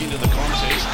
into the contest.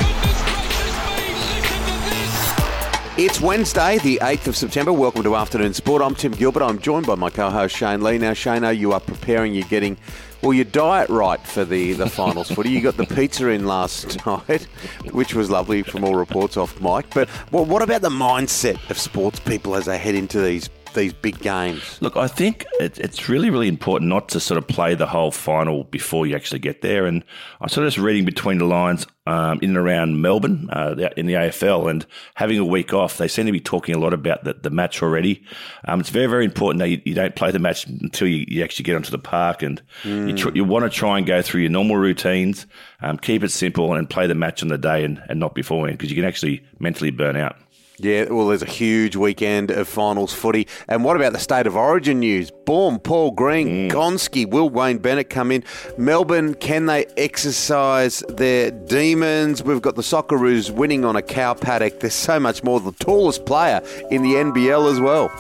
It's Wednesday, the 8th of September. Welcome to Afternoon Sport. I'm Tim Gilbert. I'm joined by my co host Shane Lee. Now, Shane, you are preparing, you're getting, well, your diet right for the, the finals footy. You got the pizza in last night, which was lovely from all reports off Mike. But well, what about the mindset of sports people as they head into these these big games? Look, I think it, it's really, really important not to sort of play the whole final before you actually get there. And I'm sort of just reading between the lines um, in and around Melbourne uh, in the AFL and having a week off. They seem to be talking a lot about the, the match already. Um, it's very, very important that you, you, don't play the match until you, you, actually get onto the park. And mm. you, tr- you want to try and go through your normal routines, um, keep it simple, and play the match on the day and, and not beforehand because you can actually mentally burn out. Yeah, well, there's a huge weekend of finals footy. And what about the state of origin news? Boom, Paul Green, mm. Gonski, will Wayne Bennett come in? Melbourne, can they exercise their demons? We've got the Socceroos winning on a cow paddock. There's so much more. The tallest player in the NBL as well.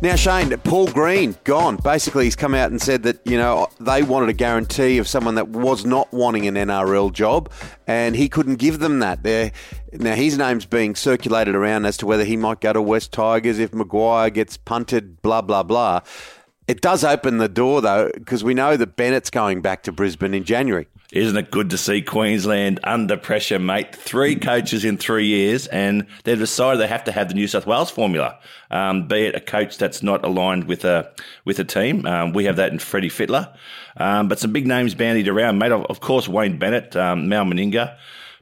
Now, Shane, Paul Green gone. Basically, he's come out and said that you know they wanted a guarantee of someone that was not wanting an NRL job, and he couldn't give them that. There, now his name's being circulated around as to whether he might go to West Tigers if Maguire gets punted. Blah blah blah. It does open the door though, because we know that Bennett's going back to Brisbane in January. Isn't it good to see Queensland under pressure, mate? Three coaches in three years, and they've decided they have to have the New South Wales formula, um, be it a coach that's not aligned with a with a team. Um, we have that in Freddie Fittler, um, but some big names bandied around, mate. Of, of course, Wayne Bennett, um, Mal Meninga.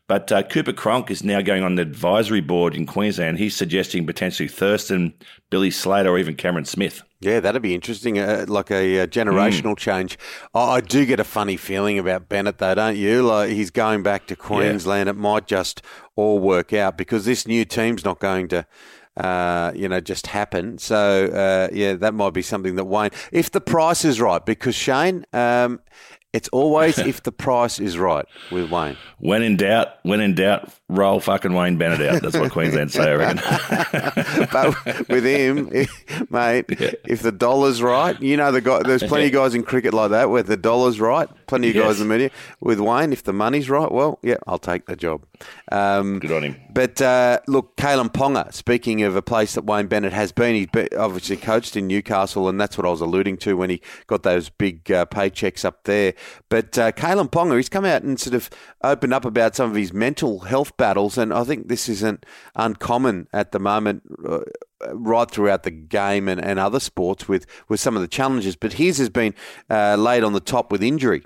But uh, Cooper Cronk is now going on the advisory board in Queensland. He's suggesting potentially Thurston, Billy Slater, or even Cameron Smith. Yeah, that'd be interesting, uh, like a, a generational mm. change. Oh, I do get a funny feeling about Bennett, though, don't you? Like he's going back to Queensland. Yeah. It might just all work out because this new team's not going to. Uh, you know, just happen. So, uh, yeah, that might be something that Wayne, if the price is right, because Shane, um, it's always if the price is right with Wayne. When in doubt, when in doubt, roll fucking Wayne Bennett out. That's what Queensland say, I reckon. but with him, mate, yeah. if the dollar's right, you know the guy. There's plenty of guys in cricket like that where the dollar's right. Plenty of yes. guys in the media. With Wayne, if the money's right, well, yeah, I'll take the job. Um, Good on him. But uh, look, Kalyn Ponga. Speaking of a place that Wayne Bennett has been, he's obviously coached in Newcastle, and that's what I was alluding to when he got those big uh, paychecks up there. But uh, Kalyn Ponga, he's come out and sort of opened up about some of his mental health battles, and I think this isn't uncommon at the moment. Uh, right throughout the game and, and other sports with, with some of the challenges, but his has been uh, laid on the top with injury.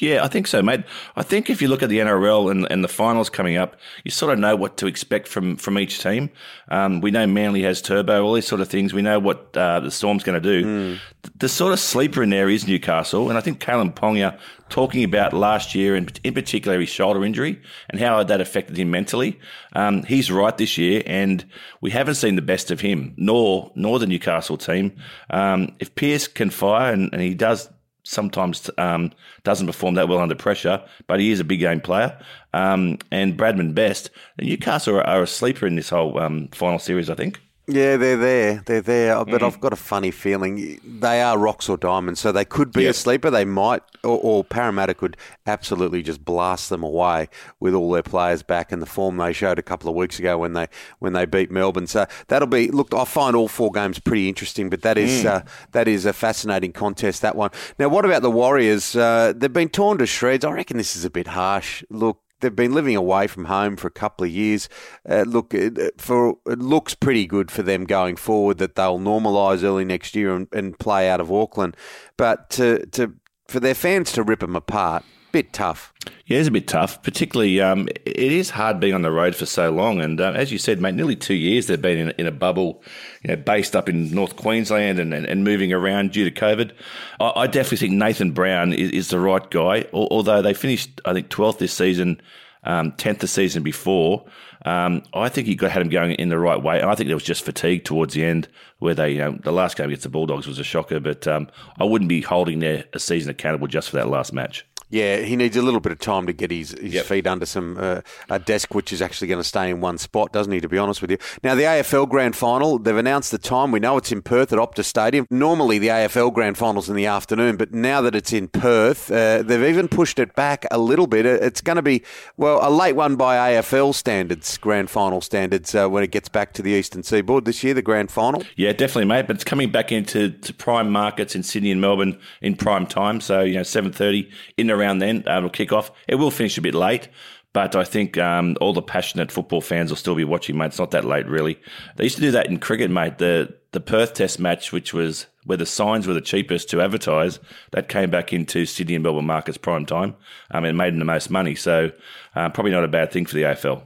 Yeah, I think so, mate. I think if you look at the NRL and, and the finals coming up, you sort of know what to expect from, from each team. Um, we know Manly has turbo, all these sort of things. We know what uh, the Storm's going to do. Mm. The, the, sort of sleeper in there is Newcastle, and I think Kalyn Ponga talking about last year and in particular his shoulder injury and how that affected him mentally. Um, he's right this year, and we haven't seen the best of him, nor nor the Newcastle team. Um, if Pearce can fire, and, and he does sometimes um, doesn't perform that well under pressure, but he is a big game player. Um, and Bradman Best, Newcastle are, are, a sleeper in this whole um, final series, I think. Yeah, they're there. They're there. But mm. I've got a funny feeling they are rocks or diamonds. So they could be yep. a sleeper. They might, or, or, Parramatta could absolutely just blast them away with all their players back in the form they showed a couple of weeks ago when they when they beat Melbourne. So that'll be. Look, I find all four games pretty interesting. But that is mm. uh, that is a fascinating contest. That one. Now, what about the Warriors? Uh, they've been torn to shreds. I reckon this is a bit harsh. Look, they've been living away from home for a couple of years. Uh, look, for it looks pretty good for them going forward that they'll normalise early next year and, and, play out of Auckland. But to, to for their fans to rip them apart, bit tough. Yeah, it's a bit tough. Particularly, um, it is hard being on the road for so long. And uh, as you said, mate, nearly two years they've been in, in a bubble, you know, based up in North Queensland and, and, and moving around due to COVID. I, I definitely think Nathan Brown is, is, the right guy. Although they finished, I think, 12th this season, um, 10th the season before. Um, I think he got had him going in the right way. And I think there was just fatigue towards the end, where they, you know, the last game against the Bulldogs was a shocker. But um, I wouldn't be holding their a season accountable just for that last match. Yeah, he needs a little bit of time to get his, his Yep. feet under some uh, a desk, which is actually going to stay in one spot, doesn't he? To be honest with you. Now, the AFL Grand Final, they've announced the time. We know it's in Perth at Optus Stadium. Normally, the AFL Grand Final's in the afternoon, but now that it's in Perth, uh, they've even pushed it back a little bit. Uh, It's going to be well a late one by AFL standards, Grand Final standards, uh, when it gets back to the Eastern Seaboard this year. The Grand Final. Yeah, definitely, mate. But it's coming back into to prime markets in Sydney and Melbourne in prime time. So you know, seven thirty in and around then um, it'll kick off. It will finish a bit late, but I think um, all the passionate football fans will still be watching, mate. It's not that late, really. They used to do that in cricket, mate. The the Perth Test match, which was where the signs were the cheapest to advertise, that came back into Sydney and Melbourne markets prime time. Um, and made them the most money. So uh, probably not a bad thing for the AFL.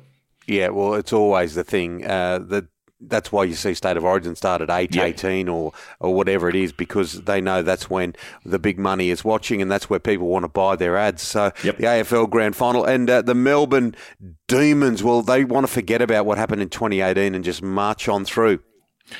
Yeah, well, it's always the thing uh. That's why you see State of Origin start at 8, Yeah. 18 or, or whatever it is because they know that's when the big money is watching and that's where people want to buy their ads. So Yep. the AFL Grand Final and uh, the Melbourne Demons, well, they want to forget about what happened in 2018 and just march on through.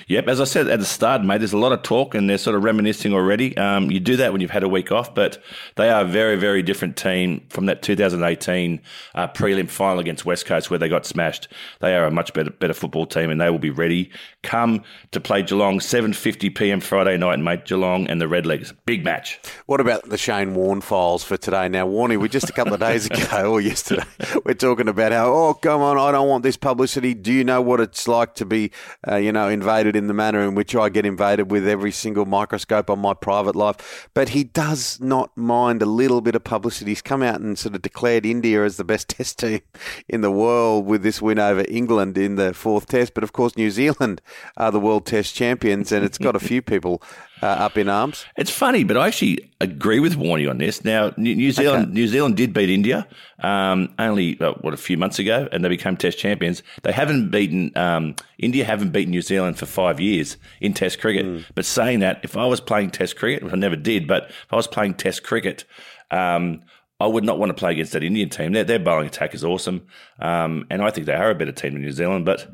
Yep, as I said at the start, mate, there's a lot of talk and they're sort of reminiscing already. Um, you do that when you've had a week off, but they are a very, very different team from that 2018 uh, prelim final against West Coast where they got smashed. They are a much better, better football team and they will be ready come to play Geelong 7:50 p.m. Friday night, mate. Geelong and the Redlegs, big match. What about the Shane Warne files for today? Now, Warney, we just a couple of days ago or yesterday, we're talking about how, oh, come on, I don't want this publicity. Do you know what it's like to be, uh, you know, invaded in the manner in which I get invaded with every single microscope on my private life? But he does not mind a little bit of publicity. He's come out and sort of declared India as the best test team in the world with this win over England in the fourth test. But of course, New Zealand are the world test champions, and it's got a few people uh, up in arms. It's funny, but I actually agree with Warney on this. Now, New Zealand, New Zealand did beat India um, only uh, what a few months ago, and they became Test champions. They haven't beaten um, India, haven't beaten New Zealand for five years in Test cricket. But saying that, if I was playing Test cricket, which I never did, but if I was playing Test cricket. Um, I would not want to play against that Indian team. Their, their bowling attack is awesome, um, and I think they are a better team than New Zealand. But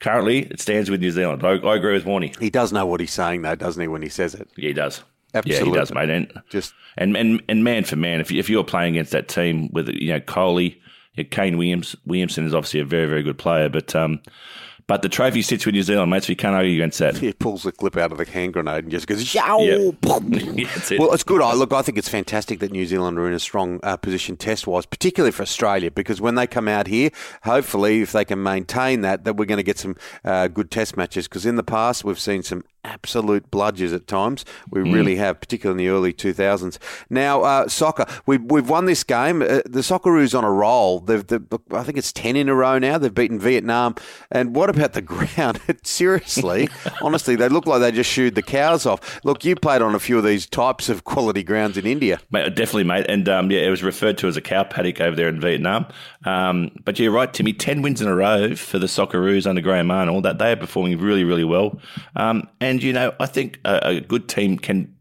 currently, it stands with New Zealand. I, I agree with Warney. He does know what he's saying, though, doesn't he, when he says it? Yeah, he does. Yeah, Absolutely. he does, mate. And Just and and, and man for man, if you, if you're playing against that team with you know Kohli, yeah, Kane Williams, Williamson is obviously a very very good player, but um, but the trophy sits with New Zealand, mate. So you can't argue against that. he pulls the clip out of the hand grenade and just goes, yow! Yeah, it. Well, it's good. I look. I think it's fantastic that New Zealand are in a strong uh, position test-wise, particularly for Australia, because when they come out here, hopefully, if they can maintain that, that we're going to get some uh, good test matches. Because in the past, we've seen some absolute bludgers at times. We really have, particularly in the early 2000s. Now, uh, soccer. We, we've won this game. Uh, the Socceroos on a roll. They've, they've, I think it's 10 in a row now. They've beaten Vietnam. And what about the ground? Seriously, honestly, they look like they just shooed the cows off. Look, you played on a few of these types of quality grounds in India. Mate, definitely, mate. And um, yeah, it was referred to as a cow paddock over there in Vietnam. Um, but you're right, Timmy. Ten wins in a row for the Socceroos under Graham Arnold. That they are performing really, really well. Um, and you know, I think a, a good team can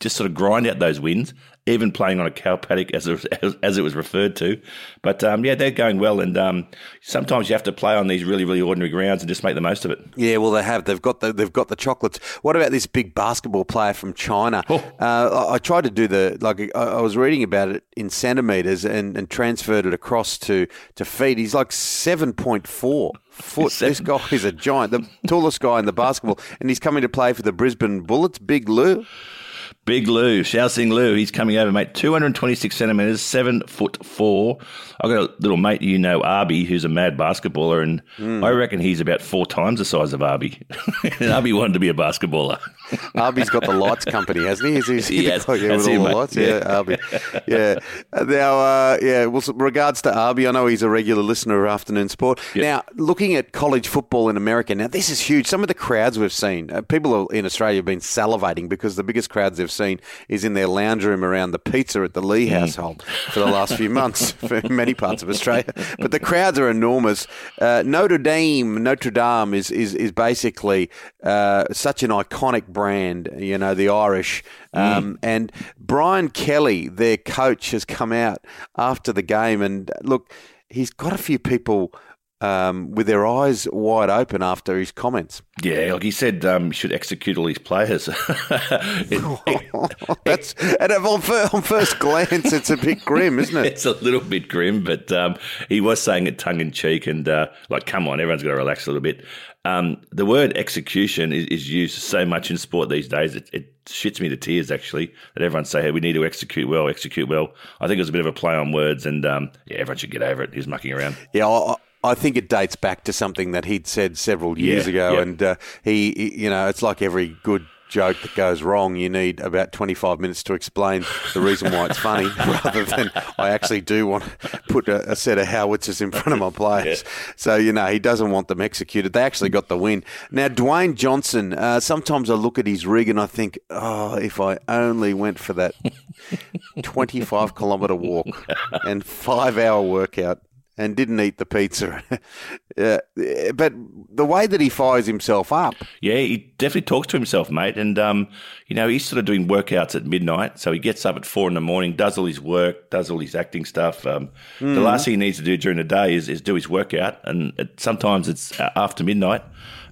just sort of grind out those wins, even playing on a cow paddock as it, as, as it was referred to. But um, yeah, they're going well. And um, sometimes you have to play on these really, really ordinary grounds and just make the most of it. Yeah, well, they have. They've got the they've got the chocolates. What about this big basketball player from China? Oh. Uh, I, I tried to do the like. I, I was reading about it in centimeters and, and transferred it across to to feet. He's like seven point four foot. This guy is a giant, the tallest guy in the basketball, and he's coming to play for the Brisbane Bullets. Big Lou. Big Lou, Xiao Lou, he's coming over, mate. 226 centimetres, seven foot four. I've got a little mate you know, Arby, who's a mad basketballer, and I reckon he's about four times the size of Arby. and Arby wanted to be a basketballer. Arby's got the lights company, hasn't he? Is he, is he Yes, the yeah, with all him, the lights? Yeah, Arby. Yeah. Now, uh, yeah. Well, regards to Arby, I know he's a regular listener of Afternoon Sport. Now, looking at college football in America, now this is huge. Some of the crowds we've seen, uh, people in Australia have been salivating because the biggest crowds they've seen is in their lounge room around the pizza at the Lee household for the last few months for many parts of Australia. But the crowds are enormous. Uh, Notre Dame, Notre Dame is is is basically uh, such an iconic brand. You know, the Irish. Um, And Brian Kelly, their coach, has come out after the game and look, he's got a few people um, with their eyes wide open after his comments. Yeah, like he said, um, he should execute all his players. it, That's and on, on, first glance, it's a bit grim, isn't it? It's a little bit grim, but um, he was saying it tongue in cheek, and uh, like, come on, everyone's got to relax a little bit. Um, the word execution is, is, used so much in sport these days. It, it, shits me to tears, actually, that everyone say, hey, we need to execute well, execute well. I think it was a bit of a play on words, and um, yeah, everyone should get over it. He's mucking around. Yeah, I, I think it dates back to something that he'd said several years yeah, ago, yeah. and uh, he, he, you know, it's like every good joke that goes wrong, you need about 25 minutes to explain the reason why it's funny, rather than I actually do want to put a, a set of howitzers in front of my players. Yeah. So, you know, he doesn't want them executed. They actually got the win. Now, Dwayne Johnson, uh, sometimes I look at his rig and I think, oh, if I only went for that 25 kilometre walk and five hour workout and didn't eat the pizza. uh, but the way that he fires himself up. Yeah, he definitely talks to himself, mate. And, um, you know, he's sort of doing workouts at midnight. So he gets up at four in the morning, does all his work, does all his acting stuff. Um, mm. The last thing he needs to do during the day is, is do his workout. And it, sometimes it's after midnight.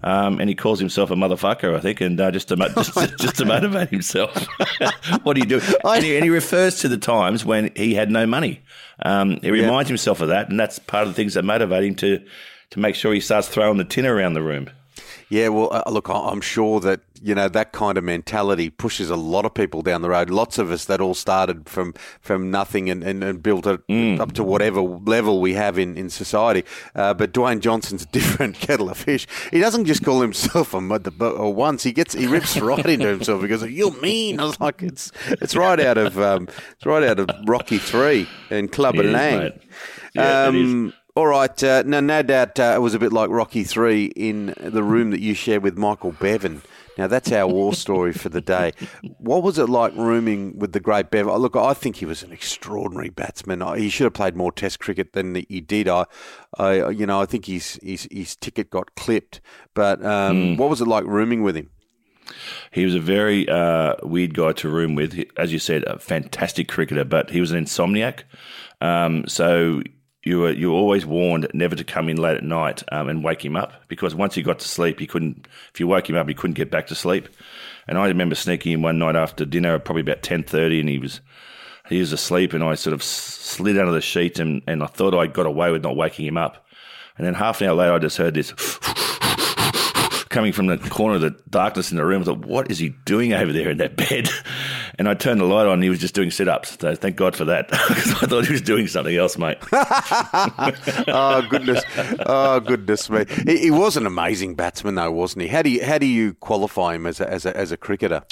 Um, and he calls himself a motherfucker, I think, and uh, just to just, just to motivate himself. what do you do? And he, and he, refers to the times when he had no money. Um, he reminds yeah. himself of that, and that's part of the things that motivate him to to make sure he starts throwing the tin around the room. Yeah, well, uh, look, I'm sure that you know that kind of mentality pushes a lot of people down the road. Lots of us that all started from from nothing and, and, and built it mm. up to whatever level we have in in society. Uh, but Dwayne Johnson's a different kettle of fish. He doesn't just call himself a mud or once. He gets he rips right into himself because you're mean. I was like, it's it's right out of um, it's right out of Rocky Three and Clubber Lang. Yeah, um, all right. Uh, now, no doubt uh, it was a bit like Rocky Three in the room that you shared with Michael Bevan. Now, that's our war story for the day. What was it like rooming with the great Bevan? Look, I think he was an extraordinary batsman. He should have played more Test cricket than he did. I, I you know, I think his his, his ticket got clipped. But um, mm. what was it like rooming with him? He was a very uh, weird guy to room with. As you said, a fantastic cricketer, but he was an insomniac. Um, so you were you were always warned never to come in late at night um, and wake him up because once he got to sleep, he couldn't. If you woke him up, he couldn't get back to sleep. And I remember sneaking in one night after dinner, probably about ten thirty, and he was he was asleep, and I sort of slid under the sheet, and, and I thought I got away with not waking him up. And then half an hour later, I just heard this coming from the corner of the darkness in the room. I thought, what is he doing over there in that bed? And I turned the light on and he was just doing sit ups. So thank God for that because I thought he was doing something else, mate. oh, goodness. Oh, goodness me. He, he, was an amazing batsman, though, wasn't he? How do you, how do you qualify him as a, as a, as a cricketer?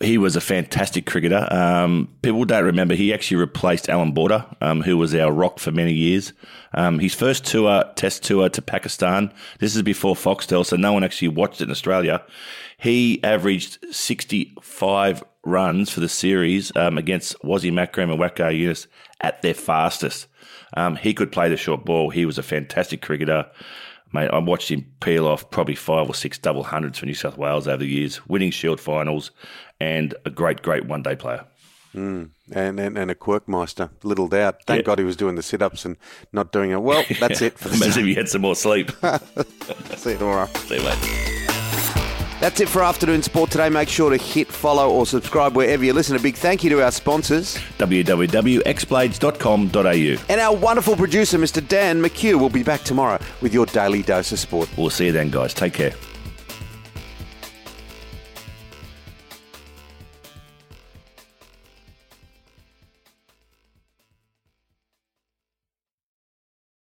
he was a fantastic cricketer. Um, people don't remember he actually replaced Alan Border, um, who was our rock for many years. Um, his first tour, test tour to Pakistan. This is before Foxtel, so no one actually watched it in Australia. He averaged 65 runs for the series um, against Wasim Akram and Waqar Younis at their fastest. Um, he could play the short ball. He was a fantastic cricketer. Mate, I watched him peel off probably five or six double hundreds for New South Wales over the years, winning Shield finals, and a great, great one day player. Mm. And, and, and a quirkmeister, little doubt. Thank yeah. God he was doing the sit ups and not doing it. Well, that's it for the Imagine if he had some more sleep. See you tomorrow. See you, mate. That's it for Afternoon Sport today. Make sure to hit follow or subscribe wherever you listen. A big thank you to our sponsors www.xblades.com.au. And our wonderful producer, Mr. Dan McHugh, will be back tomorrow with your daily dose of sport. We'll see you then, guys. Take care.